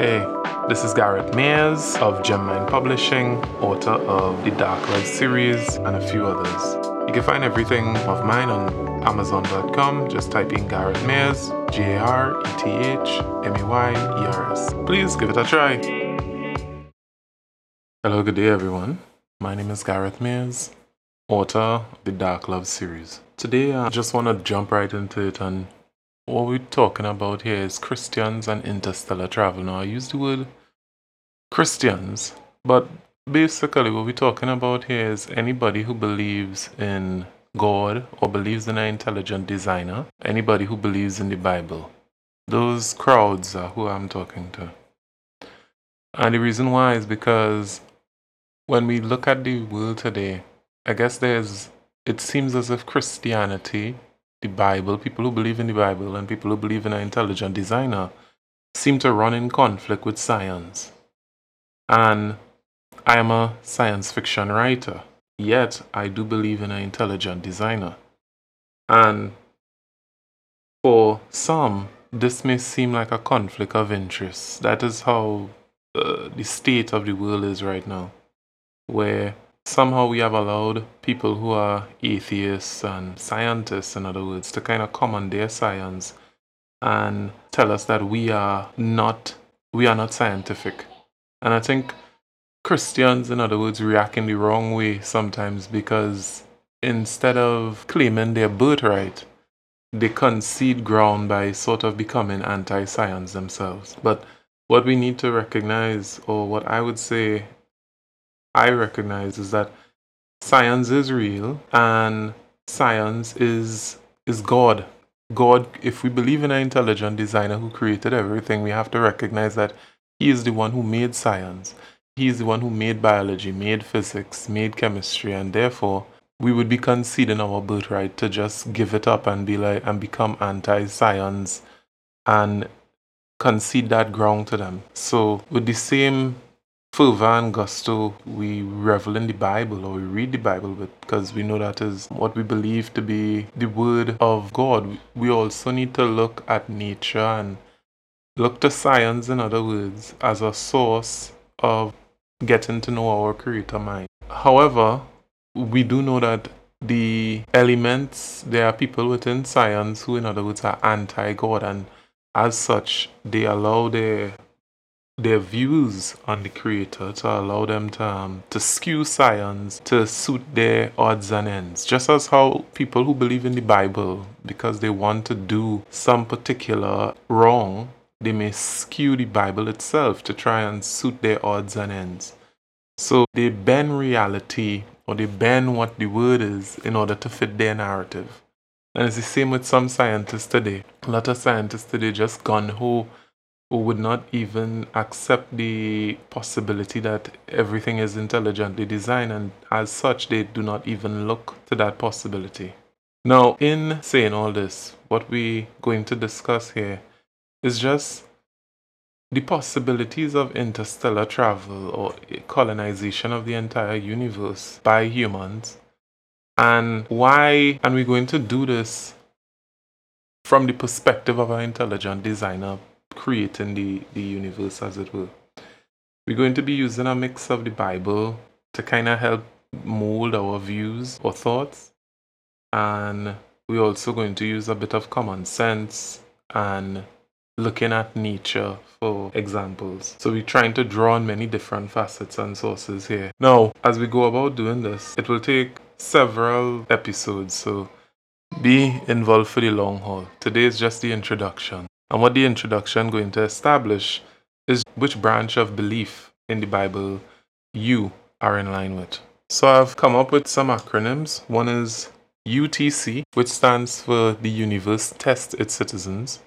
Hey, this is Gareth Mayers of Gemmine Publishing, author of the Dark Life series and a few others. You can find everything of mine on Amazon.com. Just type in Gareth Mayers, G A R E T H M A Y E R S. Please give it a try. Hello, good day, everyone. My name is Gareth Mayers, author of the Dark Love series. Today, I just want to jump right into it and what we're talking about here is Christians and interstellar travel. Now, I use the word Christians, but basically, what we're talking about here is anybody who believes in God or believes in an intelligent designer, anybody who believes in the Bible. Those crowds are who I'm talking to. And the reason why is because when we look at the world today, I guess there's, it seems as if Christianity the Bible, people who believe in the Bible, and people who believe in an intelligent designer seem to run in conflict with science. And I am a science fiction writer, yet I do believe in an intelligent designer. And for some, this may seem like a conflict of interest. That is how uh, the state of the world is right now, where somehow we have allowed people who are atheists and scientists, in other words, to kind of commandeer science and tell us that we are not we are not scientific. And I think Christians, in other words, react in the wrong way sometimes because instead of claiming their birthright, they concede ground by sort of becoming anti science themselves. But what we need to recognize, or what I would say I recognize is that science is real and science is is God. God, if we believe in an intelligent designer who created everything, we have to recognize that he is the one who made science. He is the one who made biology, made physics, made chemistry, and therefore we would be conceding our birthright to just give it up and be like and become anti-science and concede that ground to them. So with the same fervor and gusto we revel in the Bible or we read the Bible because we know that is what we believe to be the word of God. We also need to look at nature and look to science, in other words, as a source of getting to know our creator mind. However, we do know that the elements, there are people within science who, in other words, are anti God, and as such, they allow their their views on the creator to allow them to, um, to skew science to suit their odds and ends. Just as how people who believe in the Bible, because they want to do some particular wrong, they may skew the Bible itself to try and suit their odds and ends. So they bend reality or they bend what the word is in order to fit their narrative. And it's the same with some scientists today. A lot of scientists today just gun ho who would not even accept the possibility that everything is intelligently designed, and as such, they do not even look to that possibility. Now, in saying all this, what we're going to discuss here is just the possibilities of interstellar travel or colonization of the entire universe by humans, and why, and we're going to do this from the perspective of an intelligent designer creating the, the universe, as it were. We're going to be using a mix of the Bible to kind of help mold our views or thoughts. And we're also going to use a bit of common sense and looking at nature for examples. So we're trying to draw on many different facets and sources here. Now, as we go about doing this, it will take several episodes. So be involved for the long haul. Today is just the introduction. And what the introduction going to establish is which branch of belief in the Bible you are in line with. So I've come up with some acronyms. One is UTC, which stands for the universe tests its citizens.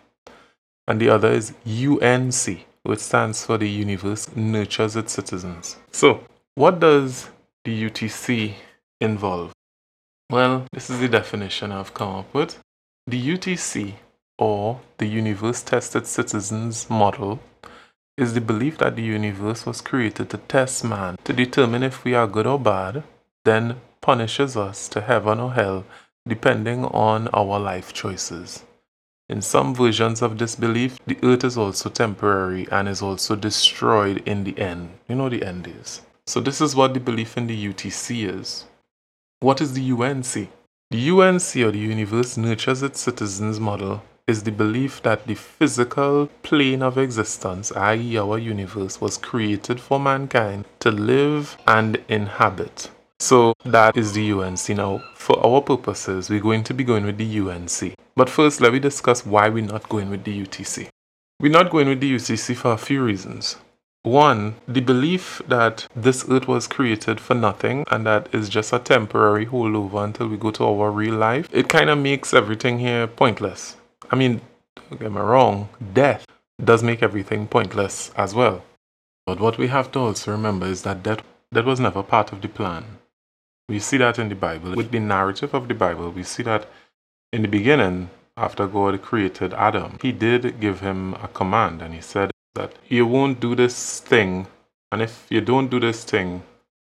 And the other is UNC, which stands for the universe nurtures its citizens. So, what does the UTC involve? Well, this is the definition I've come up with. The UTC or the universe tested citizens model is the belief that the universe was created to test man to determine if we are good or bad, then punishes us to heaven or hell depending on our life choices. In some versions of this belief, the earth is also temporary and is also destroyed in the end. You know the end is. So this is what the belief in the UTC is. What is the UNC? The UNC or the Universe Nurtures Its Citizens model is the belief that the physical plane of existence, i.e., our universe, was created for mankind to live and inhabit. So that is the UNC. Now, for our purposes, we're going to be going with the UNC. But first, let me discuss why we're not going with the UTC. We're not going with the UTC for a few reasons. One, the belief that this earth was created for nothing and that is just a temporary holdover until we go to our real life, it kind of makes everything here pointless. I mean, don't get me wrong, death does make everything pointless as well. But what we have to also remember is that death, that was never part of the plan. We see that in the Bible. With the narrative of the Bible, we see that in the beginning, after God created Adam, he did give him a command and he said, that you won't do this thing, and if you don't do this thing,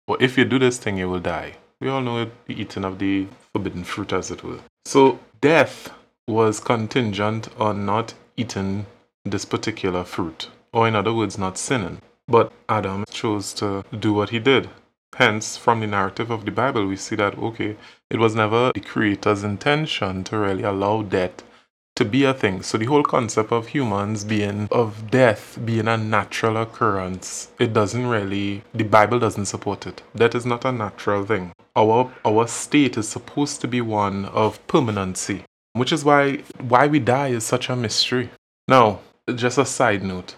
or if you do this thing, you will die. We all know it, the eating of the forbidden fruit, as it were. So, death was contingent on not eating this particular fruit, or in other words, not sinning. But Adam chose to do what he did. Hence, from the narrative of the Bible, we see that, okay, it was never the Creator's intention to really allow death to be a thing. So the whole concept of humans being of death being a natural occurrence, it doesn't really the Bible doesn't support it. That is not a natural thing. Our our state is supposed to be one of permanency, which is why why we die is such a mystery. Now, just a side note.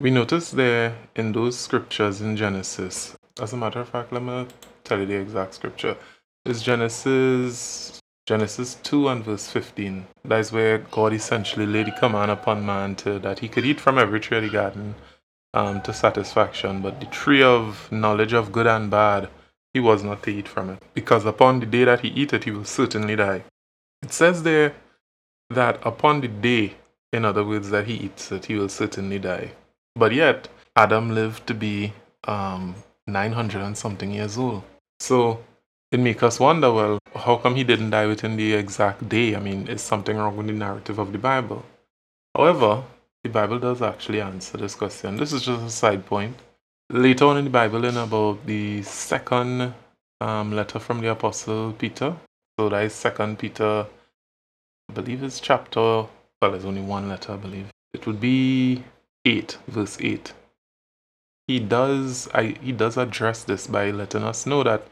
We notice there in those scriptures in Genesis. As a matter of fact, let me tell you the exact scripture. It's Genesis Genesis 2 and verse 15. That is where God essentially laid the command upon man to, that he could eat from every tree of the garden um, to satisfaction, but the tree of knowledge of good and bad, he was not to eat from it, because upon the day that he eat it, he will certainly die. It says there that upon the day, in other words, that he eats it, he will certainly die. But yet, Adam lived to be um, 900 and something years old. So it makes us wonder well, how come he didn't die within the exact day? I mean, is something wrong with the narrative of the Bible? However, the Bible does actually answer this question. This is just a side point. Later on in the Bible, in about the second um, letter from the Apostle Peter, so that is Second Peter, I believe it's chapter, well, there's only one letter, I believe. It would be 8, verse 8. He does, I, he does address this by letting us know that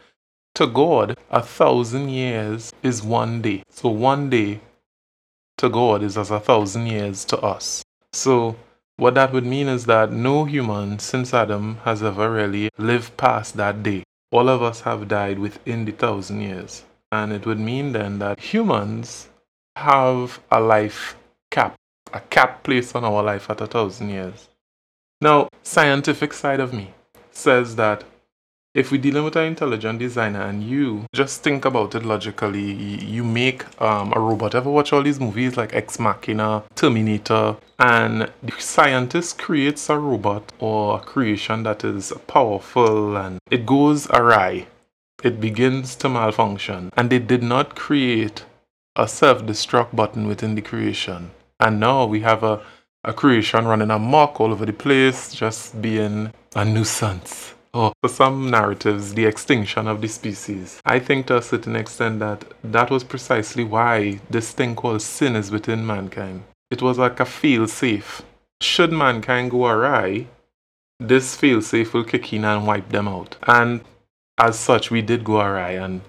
to God, a thousand years is one day. So one day to God is as a thousand years to us. So what that would mean is that no human since Adam has ever really lived past that day. All of us have died within the thousand years. And it would mean then that humans have a life cap, a cap placed on our life at a thousand years. Now, scientific side of me says that if we dealing with an intelligent designer and you just think about it logically, you make um, a robot. Ever watch all these movies like Ex Machina, Terminator, and the scientist creates a robot or a creation that is powerful and it goes awry. It begins to malfunction, and they did not create a self-destruct button within the creation. And now we have a, a creation running amok all over the place, just being a nuisance or for some narratives, the extinction of the species. I think to a certain extent that that was precisely why this thing called sin is within mankind. It was like a fail safe. Should mankind go awry, this fail safe will kick in and wipe them out. And as such, we did go awry and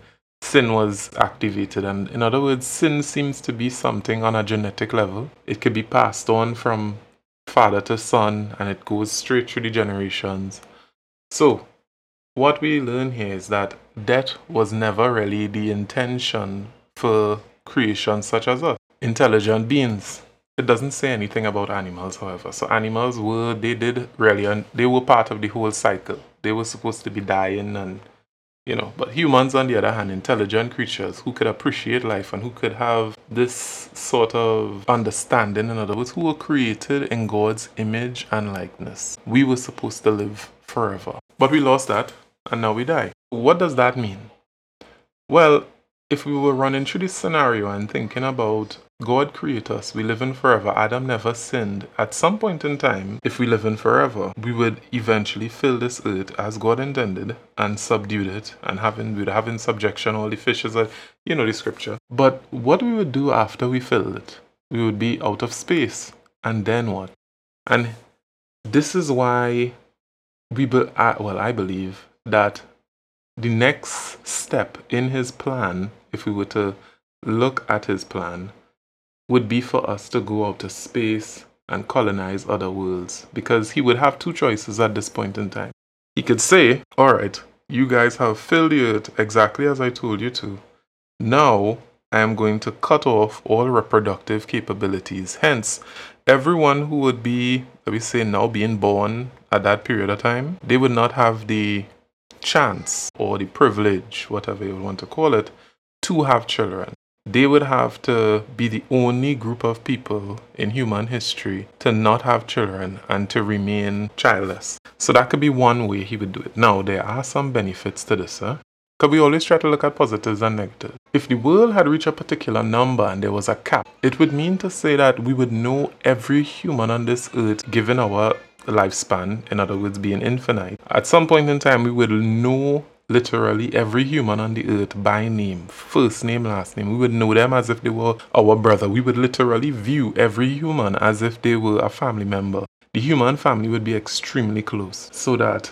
sin was activated. And in other words, sin seems to be something on a genetic level. It could be passed on from father to son and it goes straight through the generations. So, what we learn here is that death was never really the intention for creation such as us, intelligent beings. It doesn't say anything about animals, however. So animals were, they did really, and they were part of the whole cycle. They were supposed to be dying and, you know, but humans, on the other hand, intelligent creatures who could appreciate life and who could have this sort of understanding, in other words, who were created in God's image and likeness. We were supposed to live forever. But we lost that and now we die. What does that mean? Well, if we were running through this scenario and thinking about God create us, we live in forever. Adam never sinned. At some point in time, if we live in forever, we would eventually fill this earth as God intended and subdue it and having we'd have in subjection all the fishes that you know the scripture. But what we would do after we filled it, we would be out of space. And then what? And this is why we be, well, I believe that the next step in his plan, if we were to look at his plan, would be for us to go out to space and colonize other worlds because he would have two choices at this point in time. He could say, All right, you guys have filled the earth exactly as I told you to. Now I am going to cut off all reproductive capabilities. Hence, everyone who would be, let me say, now being born at that period of time, they would not have the chance or the privilege, whatever you want to call it, to have children they would have to be the only group of people in human history to not have children and to remain childless. So that could be one way he would do it. Now, there are some benefits to this, huh? Because we always try to look at positives and negatives. If the world had reached a particular number and there was a cap, it would mean to say that we would know every human on this earth given our lifespan, in other words, being infinite. At some point in time, we would know literally every human on the earth by name, first name, last name. We would know them as if they were our brother. We would literally view every human as if they were a family member. The human family would be extremely close so that,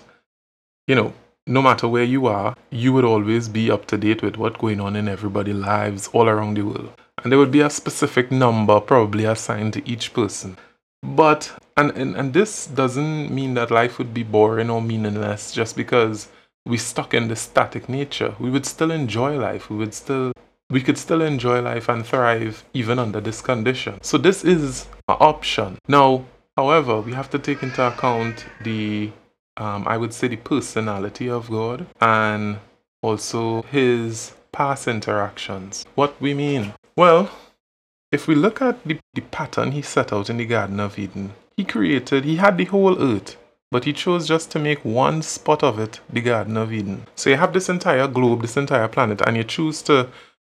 you know, no matter where you are, you would always be up to date with what's going on in everybody's lives all around the world. And there would be a specific number probably assigned to each person. But, and, and, and this doesn't mean that life would be boring or meaningless just because we stuck in the static nature, we would still enjoy life. We would still we could still enjoy life and thrive even under this condition. So this is an option. Now, however, we have to take into account the um, I would say the personality of God and also his past interactions. What we mean? Well, if we look at the, the pattern he set out in the Garden of Eden, he created, he had the whole earth but he chose just to make one spot of it the Garden of Eden. So you have this entire globe, this entire planet, and you choose to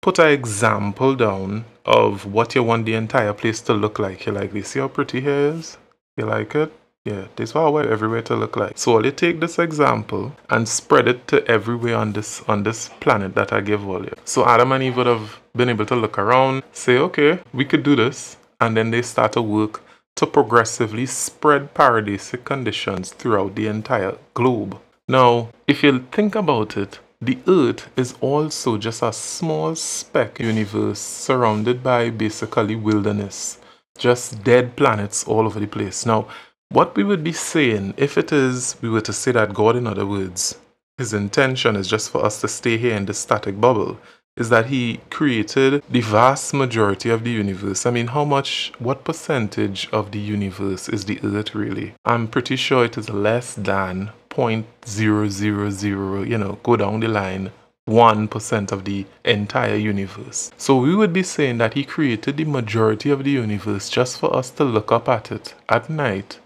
put an example down of what you want the entire place to look like. You like this? See how pretty here is? You like it? Yeah, this is what I want everywhere to look like. So I'll take this example and spread it to everywhere on this on this planet that I give all you. So Adam and Eve would have been able to look around, say, okay, we could do this, and then they start to work to progressively spread paradisic conditions throughout the entire globe. Now, if you think about it, the Earth is also just a small speck universe surrounded by basically wilderness, just dead planets all over the place. Now, what we would be saying if it is we were to say that God, in other words, his intention is just for us to stay here in this static bubble, is that he created the vast majority of the universe. I mean, how much, what percentage of the universe is the Earth really? I'm pretty sure it is less than 0.000, you know, go down the line, 1% of the entire universe. So we would be saying that he created the majority of the universe just for us to look up at it at night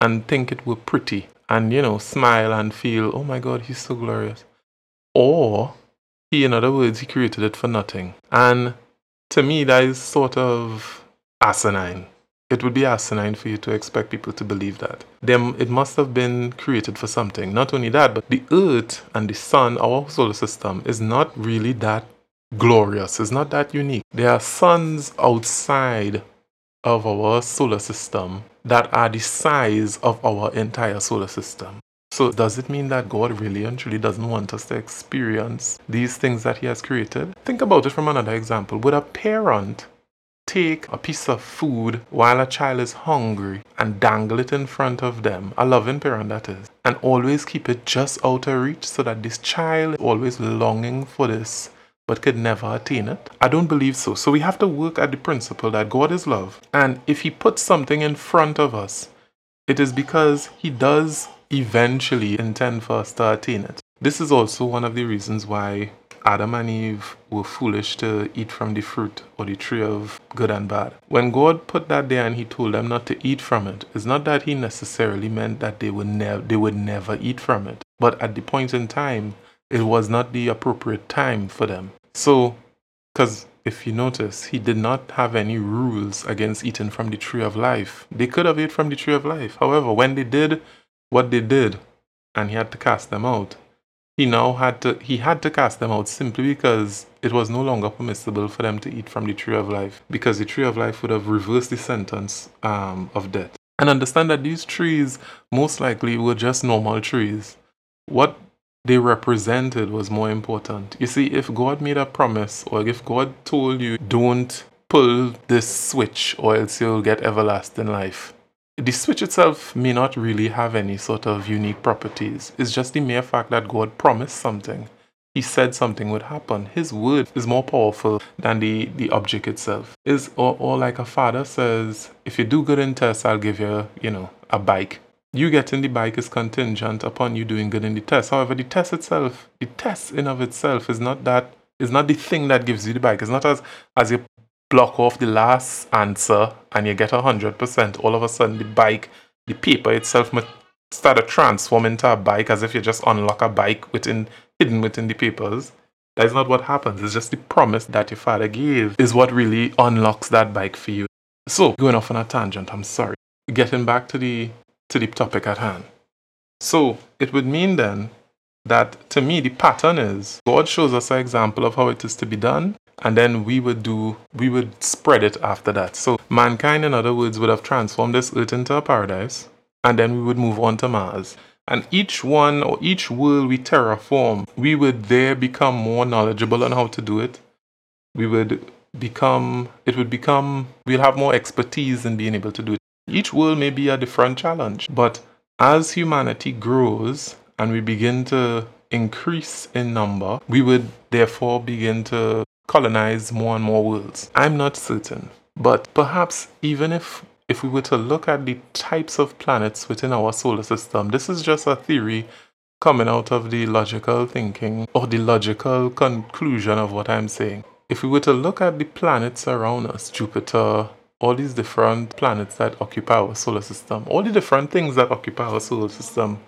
and think it were pretty and, you know, smile and feel, oh my God, he's so glorious. Or he, in other words, he created it for nothing. And to me, that is sort of asinine. It would be asinine for you to expect people to believe that. Them, it must have been created for something. Not only that, but the earth and the sun, our solar system, is not really that glorious. It's not that unique. There are suns outside of our solar system that are the size of our entire solar system. So does it mean that God really and truly doesn't want us to experience these things that he has created? Think about it from another example. Would a parent take a piece of food while a child is hungry and dangle it in front of them, a loving parent that is, and always keep it just out of reach so that this child is always longing for this but could never attain it? I don't believe so. So we have to work at the principle that God is love. And if He puts something in front of us, it is because He does eventually intend for us to attain it. This is also one of the reasons why Adam and Eve were foolish to eat from the fruit or the tree of good and bad. When God put that there and he told them not to eat from it, it's not that he necessarily meant that they would never they would never eat from it. But at the point in time, it was not the appropriate time for them. So Because if you notice, he did not have any rules against eating from the tree of life. They could have ate from the tree of life. However, when they did what they did, and he had to cast them out, he now had to he had to cast them out simply because it was no longer permissible for them to eat from the tree of life because the tree of life would have reversed the sentence um, of death. And understand that these trees most likely were just normal trees. What they represented was more important. You see if god made a promise or if god told you don't pull this switch or else you'll get everlasting life the switch itself may not really have any sort of unique properties. It's just the mere fact that God promised something. He said something would happen. His word is more powerful than the, the object itself. Is or, or like a father says, if you do good in tests, I'll give you, you know, a bike. You getting the bike is contingent upon you doing good in the test. However, the test itself, the test in of itself is not that is not the thing that gives you the bike. It's not as as you block off the last answer and you get hundred percent, all of a sudden the bike, the paper itself must start to transform into a bike as if you just unlock a bike within hidden within the papers. That is not what happens. It's just the promise that your father gave is what really unlocks that bike for you. So going off on a tangent, I'm sorry. Getting back to the to the topic at hand. So it would mean then that to me the pattern is God shows us an example of how it is to be done and then we would do we would spread it after that. So mankind in other words would have transformed this earth into a paradise and then we would move on to mars. And each one or each world we terraform we would there become more knowledgeable on how to do it. We would become it would become we'll have more expertise in being able to do it. Each world may be a different challenge but as humanity grows and we begin to increase in number we would therefore begin to colonize more and more worlds? I'm not certain. But perhaps even if if we were to look at the types of planets within our solar system, this is just a theory coming out of the logical thinking or the logical conclusion of what I'm saying. If we were to look at the planets around us, Jupiter, all these different planets that occupy our solar system, all the different things that occupy our solar system,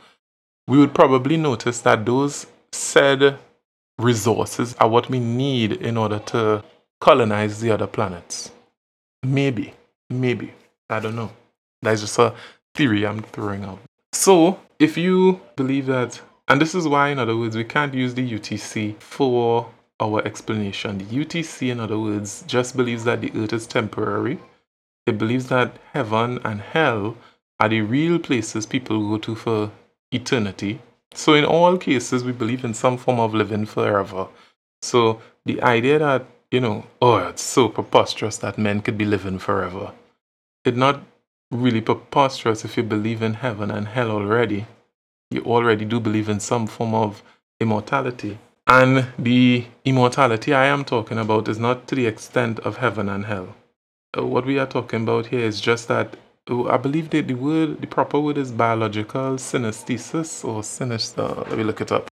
we would probably notice that those said resources are what we need in order to colonize the other planets. Maybe, maybe. I don't know. That's just a theory I'm throwing out. So, if you believe that, and this is why, in other words, we can't use the UTC for our explanation. The UTC, in other words, just believes that the earth is temporary. It believes that heaven and hell are the real places people go to for eternity. So in all cases, we believe in some form of living forever. So the idea that, you know, oh, it's so preposterous that men could be living forever. It's not really preposterous if you believe in heaven and hell already. You already do believe in some form of immortality. And the immortality I am talking about is not to the extent of heaven and hell. Uh, what we are talking about here is just that I believe that the word, the proper word is biological synesthesis or sinister. Let me look it up.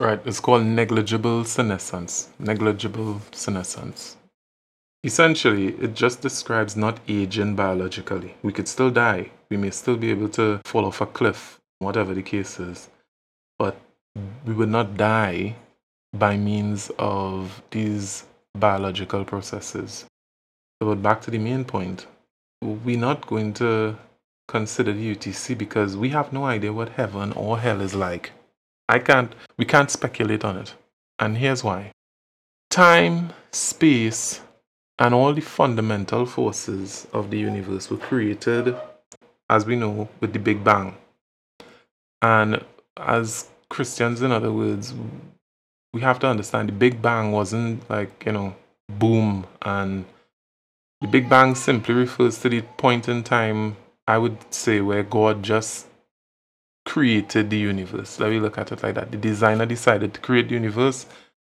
Right, it's called negligible senescence. Negligible senescence. Essentially, it just describes not aging biologically. We could still die. We may still be able to fall off a cliff, whatever the case is. But we would not die by means of these biological processes. But back to the main point we're not going to consider the UTC because we have no idea what heaven or hell is like. I can't, we can't speculate on it. And here's why time, space, and all the fundamental forces of the universe were created, as we know, with the Big Bang. And as Christians, in other words, we have to understand the Big Bang wasn't like, you know, boom and the Big Bang simply refers to the point in time, I would say, where God just created the universe. Let me look at it like that. The designer decided to create the universe.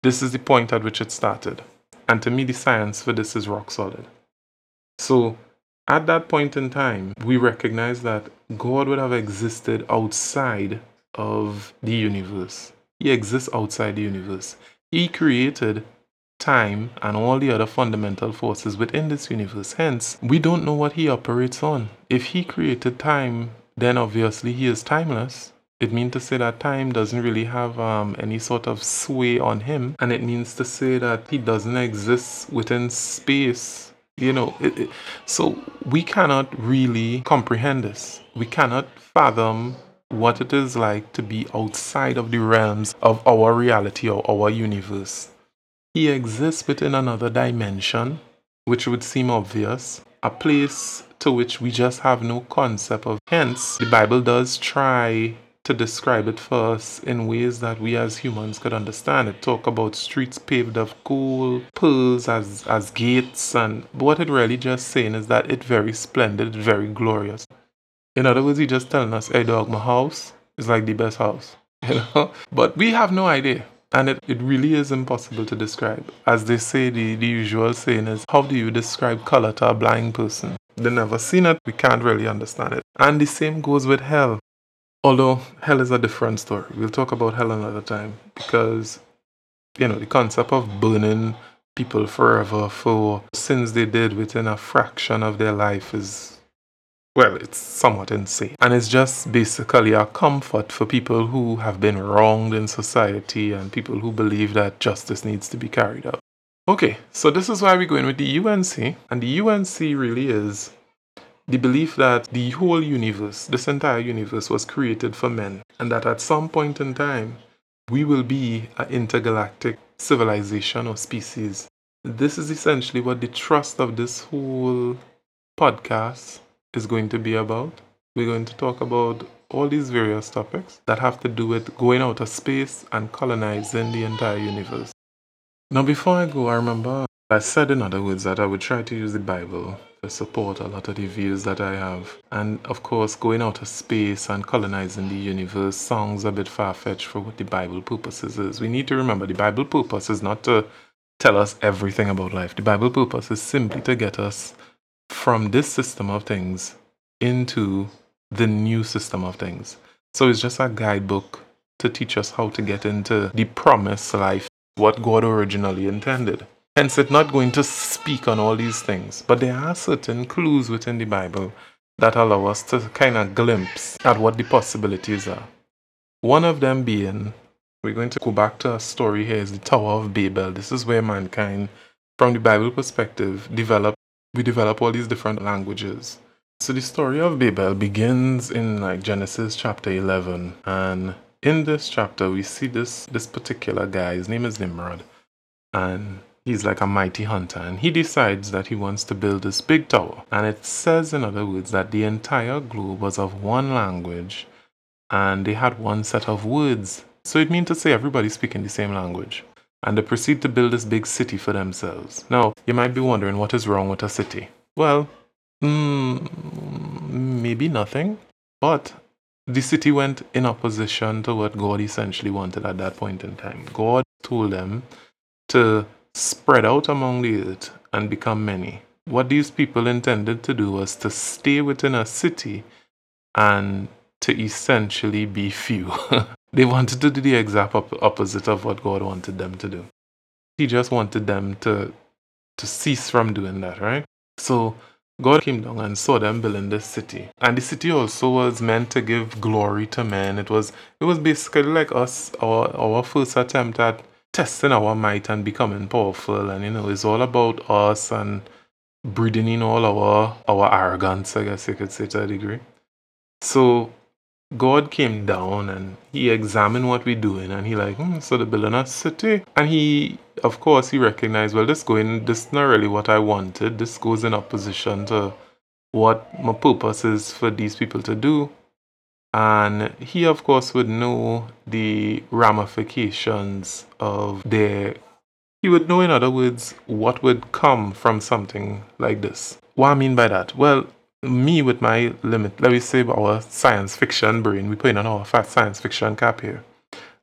This is the point at which it started. And to me, the science for this is rock solid. So, at that point in time, we recognize that God would have existed outside of the universe. He exists outside the universe. He created time, and all the other fundamental forces within this universe. Hence, we don't know what he operates on. If he created time, then obviously he is timeless. It means to say that time doesn't really have um, any sort of sway on him, and it means to say that he doesn't exist within space. You know, it, it, so we cannot really comprehend this. We cannot fathom what it is like to be outside of the realms of our reality or our universe. He exists within another dimension, which would seem obvious, a place to which we just have no concept of. Hence, the Bible does try to describe it for us in ways that we as humans could understand it. Talk about streets paved of gold, pearls as, as gates, and what it really just saying is that it's very splendid, very glorious. In other words, he just telling us, hey dog, my house is like the best house. You know? But we have no idea. And it, it really is impossible to describe. As they say, the, the usual saying is, how do you describe color to a blind person? They never seen it, we can't really understand it. And the same goes with hell. Although hell is a different story. We'll talk about hell another time because, you know, the concept of burning people forever for sins they did within a fraction of their life is, well, it's somewhat insane. And it's just basically a comfort for people who have been wronged in society and people who believe that justice needs to be carried out. Okay, so this is why we're going with the UNC. And the UNC really is the belief that the whole universe, this entire universe, was created for men, and that at some point in time, we will be an intergalactic civilization or species. This is essentially what the trust of this whole podcast is going to be about. We're going to talk about all these various topics that have to do with going out of space and colonizing the entire universe. Now, before I go, I remember I said, in other words, that I would try to use the Bible to support a lot of the views that I have. And of course, going out of space and colonizing the universe sounds a bit far fetched for what the Bible purposes is. We need to remember the Bible purpose is not to tell us everything about life. The Bible purpose is simply to get us from this system of things into the new system of things. So it's just a guidebook to teach us how to get into the promised life, what God originally intended. Hence, it's not going to speak on all these things, but there are certain clues within the Bible that allow us to kind of glimpse at what the possibilities are. One of them being, we're going to go back to a story here, is the Tower of Babel. This is where mankind, from the Bible perspective, develop we develop all these different languages. So the story of Babel begins in like Genesis chapter 11, and in this chapter we see this this particular guy. His name is Nimrod, and He's like a mighty hunter and he decides that he wants to build this big tower. And it says, in other words, that the entire globe was of one language and they had one set of words. So it means to say everybody speaking the same language. And they proceed to build this big city for themselves. Now, you might be wondering what is wrong with a city. Well, mm, maybe nothing. But the city went in opposition to what God essentially wanted at that point in time. God told them to spread out among the earth and become many. What these people intended to do was to stay within a city and to essentially be few. they wanted to do the exact op- opposite of what God wanted them to do. He just wanted them to to cease from doing that, right? So God came down and saw them building this city. And the city also was meant to give glory to men. It was it was basically like us, our our first attempt at testing our might and becoming powerful. And, you know, it's all about us and breeding in all our, our arrogance, I guess you could say to a degree. So God came down and he examined what we're doing and he like, hmm, so the building a city. And he, of course, he recognized, well, this going, this is not really what I wanted. This goes in opposition to what my purpose is for these people to do. And he, of course, would know the ramifications of their. He would know, in other words, what would come from something like this. What I mean by that? Well, me with my limit, let me say our science fiction brain, we put in our fast science fiction cap here.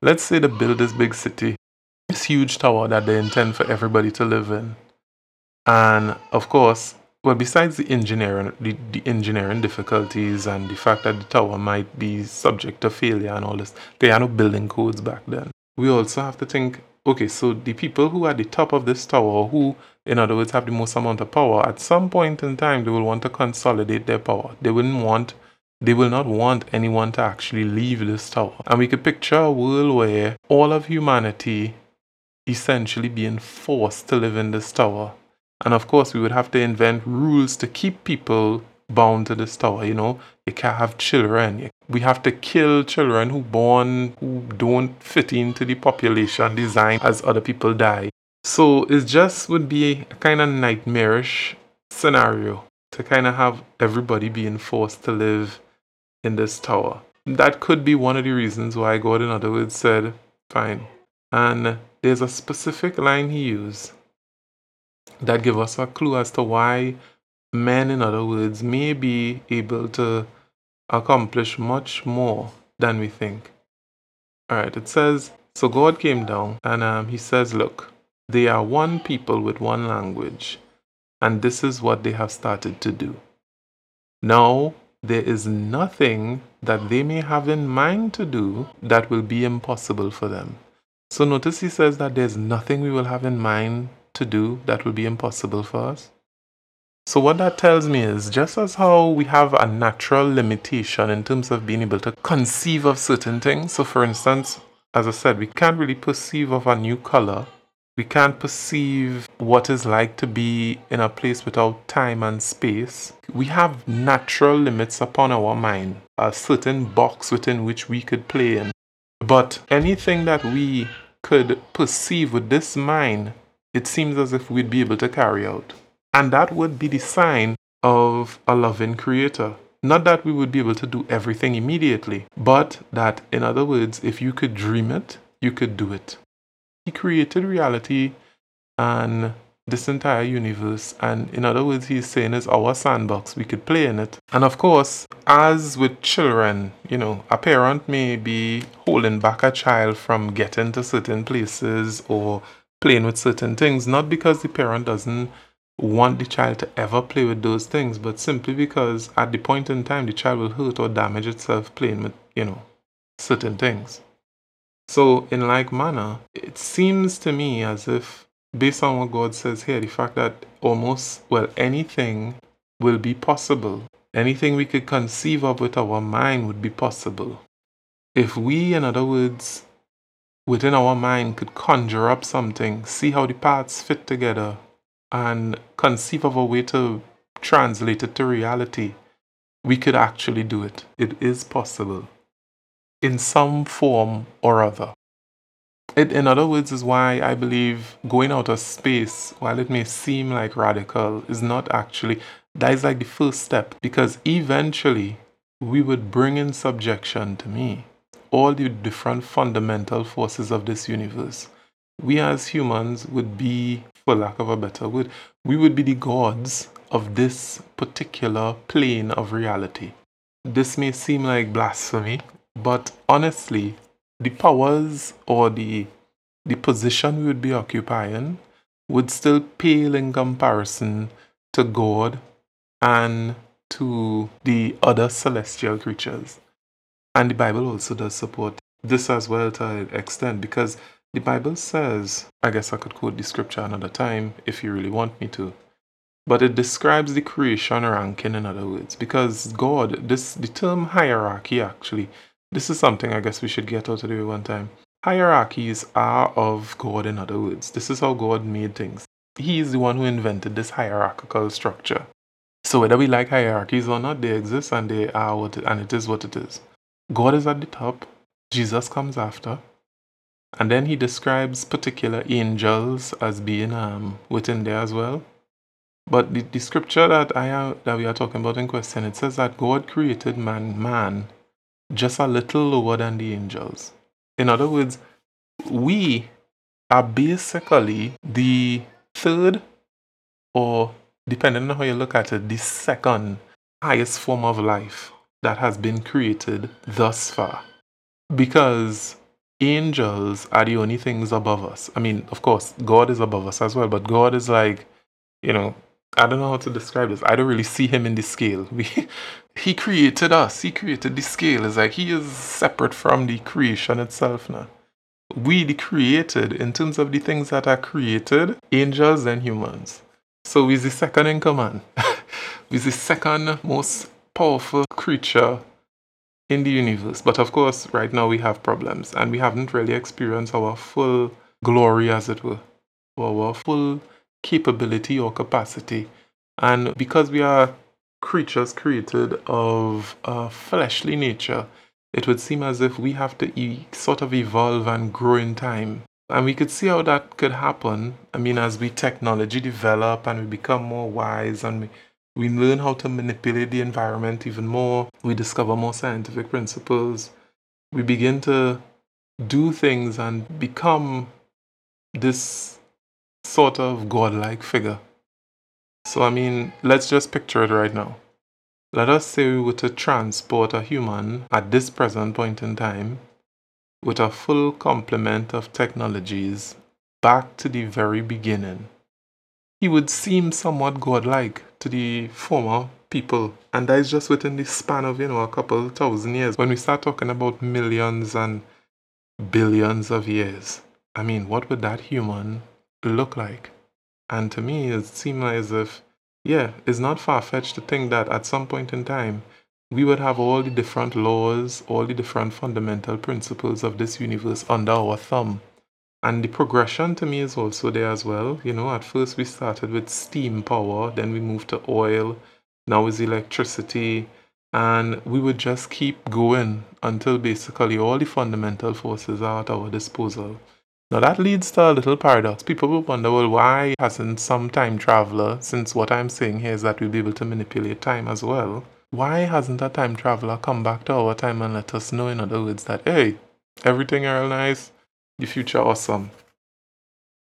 Let's say they build this big city, this huge tower that they intend for everybody to live in. And of course, well, besides the engineering, the, the engineering difficulties and the fact that the tower might be subject to failure and all this, they are no building codes back then. We also have to think, okay, so the people who are at the top of this tower, who, in other words, have the most amount of power, at some point in time, they will want to consolidate their power. They wouldn't want they will not want anyone to actually leave this tower. And we could picture a world where all of humanity essentially being forced to live in this tower. And of course, we would have to invent rules to keep people bound to this tower. You know, you can't have children. We have to kill children who born who don't fit into the population design as other people die. So it just would be a kind of nightmarish scenario to kind of have everybody being forced to live in this tower. That could be one of the reasons why God, in other words, said, fine. And there's a specific line he used that give us a clue as to why men, in other words, may be able to accomplish much more than we think. All right, it says, So God came down and um, he says, Look, they are one people with one language, and this is what they have started to do. Now, there is nothing that they may have in mind to do that will be impossible for them. So notice he says that there's nothing we will have in mind to do that will be impossible for us. So what that tells me is just as how we have a natural limitation in terms of being able to conceive of certain things. So for instance, as I said, we can't really perceive of a new color. We can't perceive what it's like to be in a place without time and space. We have natural limits upon our mind, a certain box within which we could play in. But anything that we could perceive with this mind, it seems as if we'd be able to carry out. And that would be the sign of a loving creator. Not that we would be able to do everything immediately, but that, in other words, if you could dream it, you could do it. He created reality and this entire universe. And in other words, he's saying it's our sandbox. We could play in it. And of course, as with children, you know, a parent may be holding back a child from getting to certain places or playing with certain things, not because the parent doesn't want the child to ever play with those things, but simply because at the point in time the child will hurt or damage itself playing with, you know, certain things. So, in like manner, it seems to me as if, based on what God says here, the fact that almost, well, anything will be possible. Anything we could conceive of with our mind would be possible. If we, in other words, within our mind could conjure up something, see how the parts fit together, and conceive of a way to translate it to reality, we could actually do it. It is possible in some form or other. It, in other words, is why I believe going out of space, while it may seem like radical, is not actually, that is like the first step because eventually we would bring in subjection to me all the different fundamental forces of this universe. We as humans would be for lack of a better word, we would be the gods of this particular plane of reality. This may seem like blasphemy, but honestly, the powers or the the position we would be occupying would still pale in comparison to God and to the other celestial creatures. And the Bible also does support this as well to an extent because the Bible says, I guess I could quote the scripture another time if you really want me to, but it describes the creation ranking in other words because God, this the term hierarchy actually, this is something I guess we should get out of the way one time. Hierarchies are of God in other words. This is how God made things. He is the one who invented this hierarchical structure. So whether we like hierarchies or not, they exist and they are what it, and it is what it is. God is at the top, Jesus comes after, and then he describes particular angels as being um, within there as well. But the, the scripture that I that we are talking about in question, it says that God created man, man just a little lower than the angels. In other words, we are basically the third, or depending on how you look at it, the second highest form of life that has been created thus far. Because angels are the only things above us. I mean, of course, God is above us as well, but God is like, you know, I don't know how to describe this. I don't really see him in the scale. We, he created us. He created the scale. It's like he is separate from the creation itself now. We, the created, in terms of the things that are created, angels and humans. So he's the second in command. he's the second most powerful creature in the universe. But of course, right now we have problems and we haven't really experienced our full glory, as it were, our full capability or capacity. And because we are creatures created of a fleshly nature, it would seem as if we have to e- sort of evolve and grow in time. And we could see how that could happen. I mean, as we technology develop and we become more wise and we we learn how to manipulate the environment even more. We discover more scientific principles. We begin to do things and become this sort of godlike figure. So, I mean, let's just picture it right now. Let us say we were to transport a human at this present point in time with a full complement of technologies back to the very beginning. He would seem somewhat godlike to the former people. And that is just within the span of, you know, a couple thousand years. When we start talking about millions and billions of years, I mean, what would that human look like? And to me, it seemed as if, yeah, it's not far fetched to think that at some point in time, we would have all the different laws, all the different fundamental principles of this universe under our thumb. And the progression to me is also there as well. You know, at first we started with steam power, then we moved to oil, now is electricity, and we would just keep going until basically all the fundamental forces are at our disposal. Now that leads to a little paradox. People will wonder, well, why hasn't some time traveler, since what I'm saying here is that we'll be able to manipulate time as well, why hasn't a time traveler come back to our time and let us know, in other words, that, hey, everything are nice, the future awesome.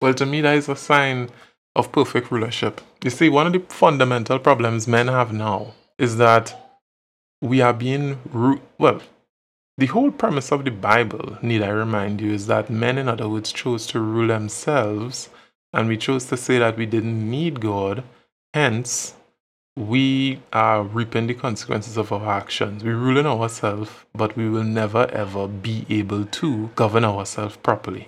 Well, to me, that is a sign of perfect rulership. You see, one of the fundamental problems men have now is that we are being, ru- well, the whole premise of the Bible, need I remind you, is that men, in other words, chose to rule themselves, and we chose to say that we didn't need God. Hence, we are reaping the consequences of our actions. We're ruling ourselves, but we will never ever be able to govern ourselves properly.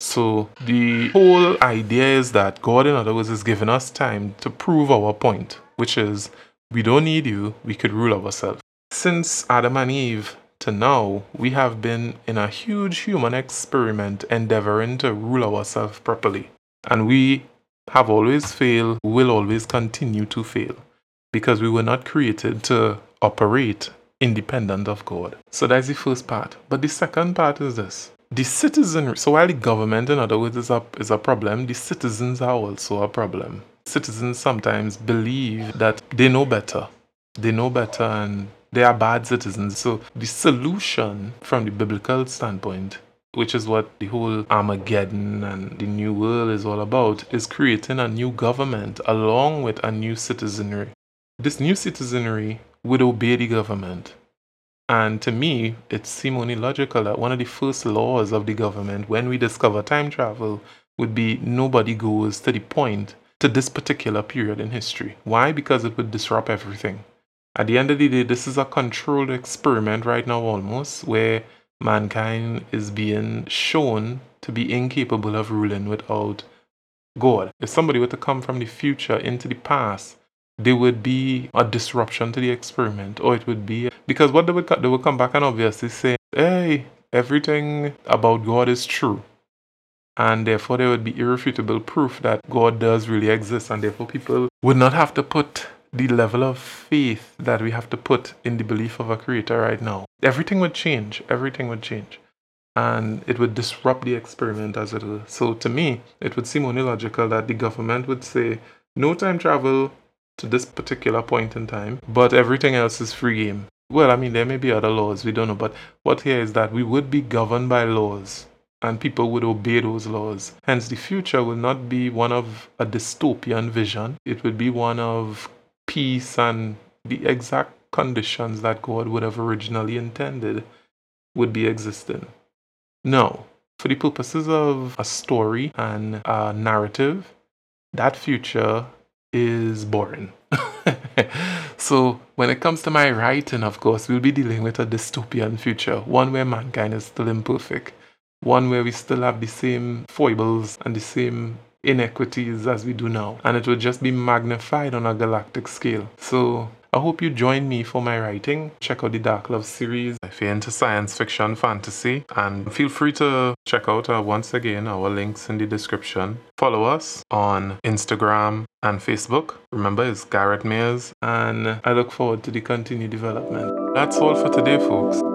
So, the whole idea is that God, in other words, is giving us time to prove our point, which is we don't need you, we could rule ourselves. Since Adam and Eve to now, we have been in a huge human experiment endeavoring to rule ourselves properly. And we have always failed, will always continue to fail because we were not created to operate independent of God. So that's the first part. But the second part is this. The citizenry, so while the government, in other words, is a, is a problem, the citizens are also a problem. Citizens sometimes believe that they know better. They know better and they are bad citizens. So the solution from the biblical standpoint which is what the whole Armageddon and the New World is all about, is creating a new government along with a new citizenry. This new citizenry would obey the government. And to me, it seemed only logical that one of the first laws of the government when we discover time travel would be nobody goes to the point to this particular period in history. Why? Because it would disrupt everything. At the end of the day, this is a controlled experiment right now almost where mankind is being shown to be incapable of ruling without God. If somebody were to come from the future into the past, there would be a disruption to the experiment, or it would be because what they would they would come back and obviously say, "Hey, everything about God is true," and therefore there would be irrefutable proof that God does really exist, and therefore people would not have to put the level of faith that we have to put in the belief of a creator right now. Everything would change. Everything would change. And it would disrupt the experiment as it is. So to me, it would seem only logical that the government would say, no time travel to this particular point in time, but everything else is free game. Well, I mean, there may be other laws, we don't know, but what here is that we would be governed by laws and people would obey those laws. Hence, the future will not be one of a dystopian vision, it would be one of peace and the exact conditions that God would have originally intended would be existing. No, for the purposes of a story and a narrative, that future is boring. so, when it comes to my writing, of course, we'll be dealing with a dystopian future, one where mankind is still imperfect, one where we still have the same foibles and the same inequities as we do now, and it would just be magnified on a galactic scale. So, I hope you join me for my writing. Check out the Dark Love series if you're into science fiction, fantasy, and feel free to check out uh, once again our links in the description. Follow us on Instagram and Facebook. Remember, it's Gareth Mayers, and I look forward to the continued development. That's all for today, folks.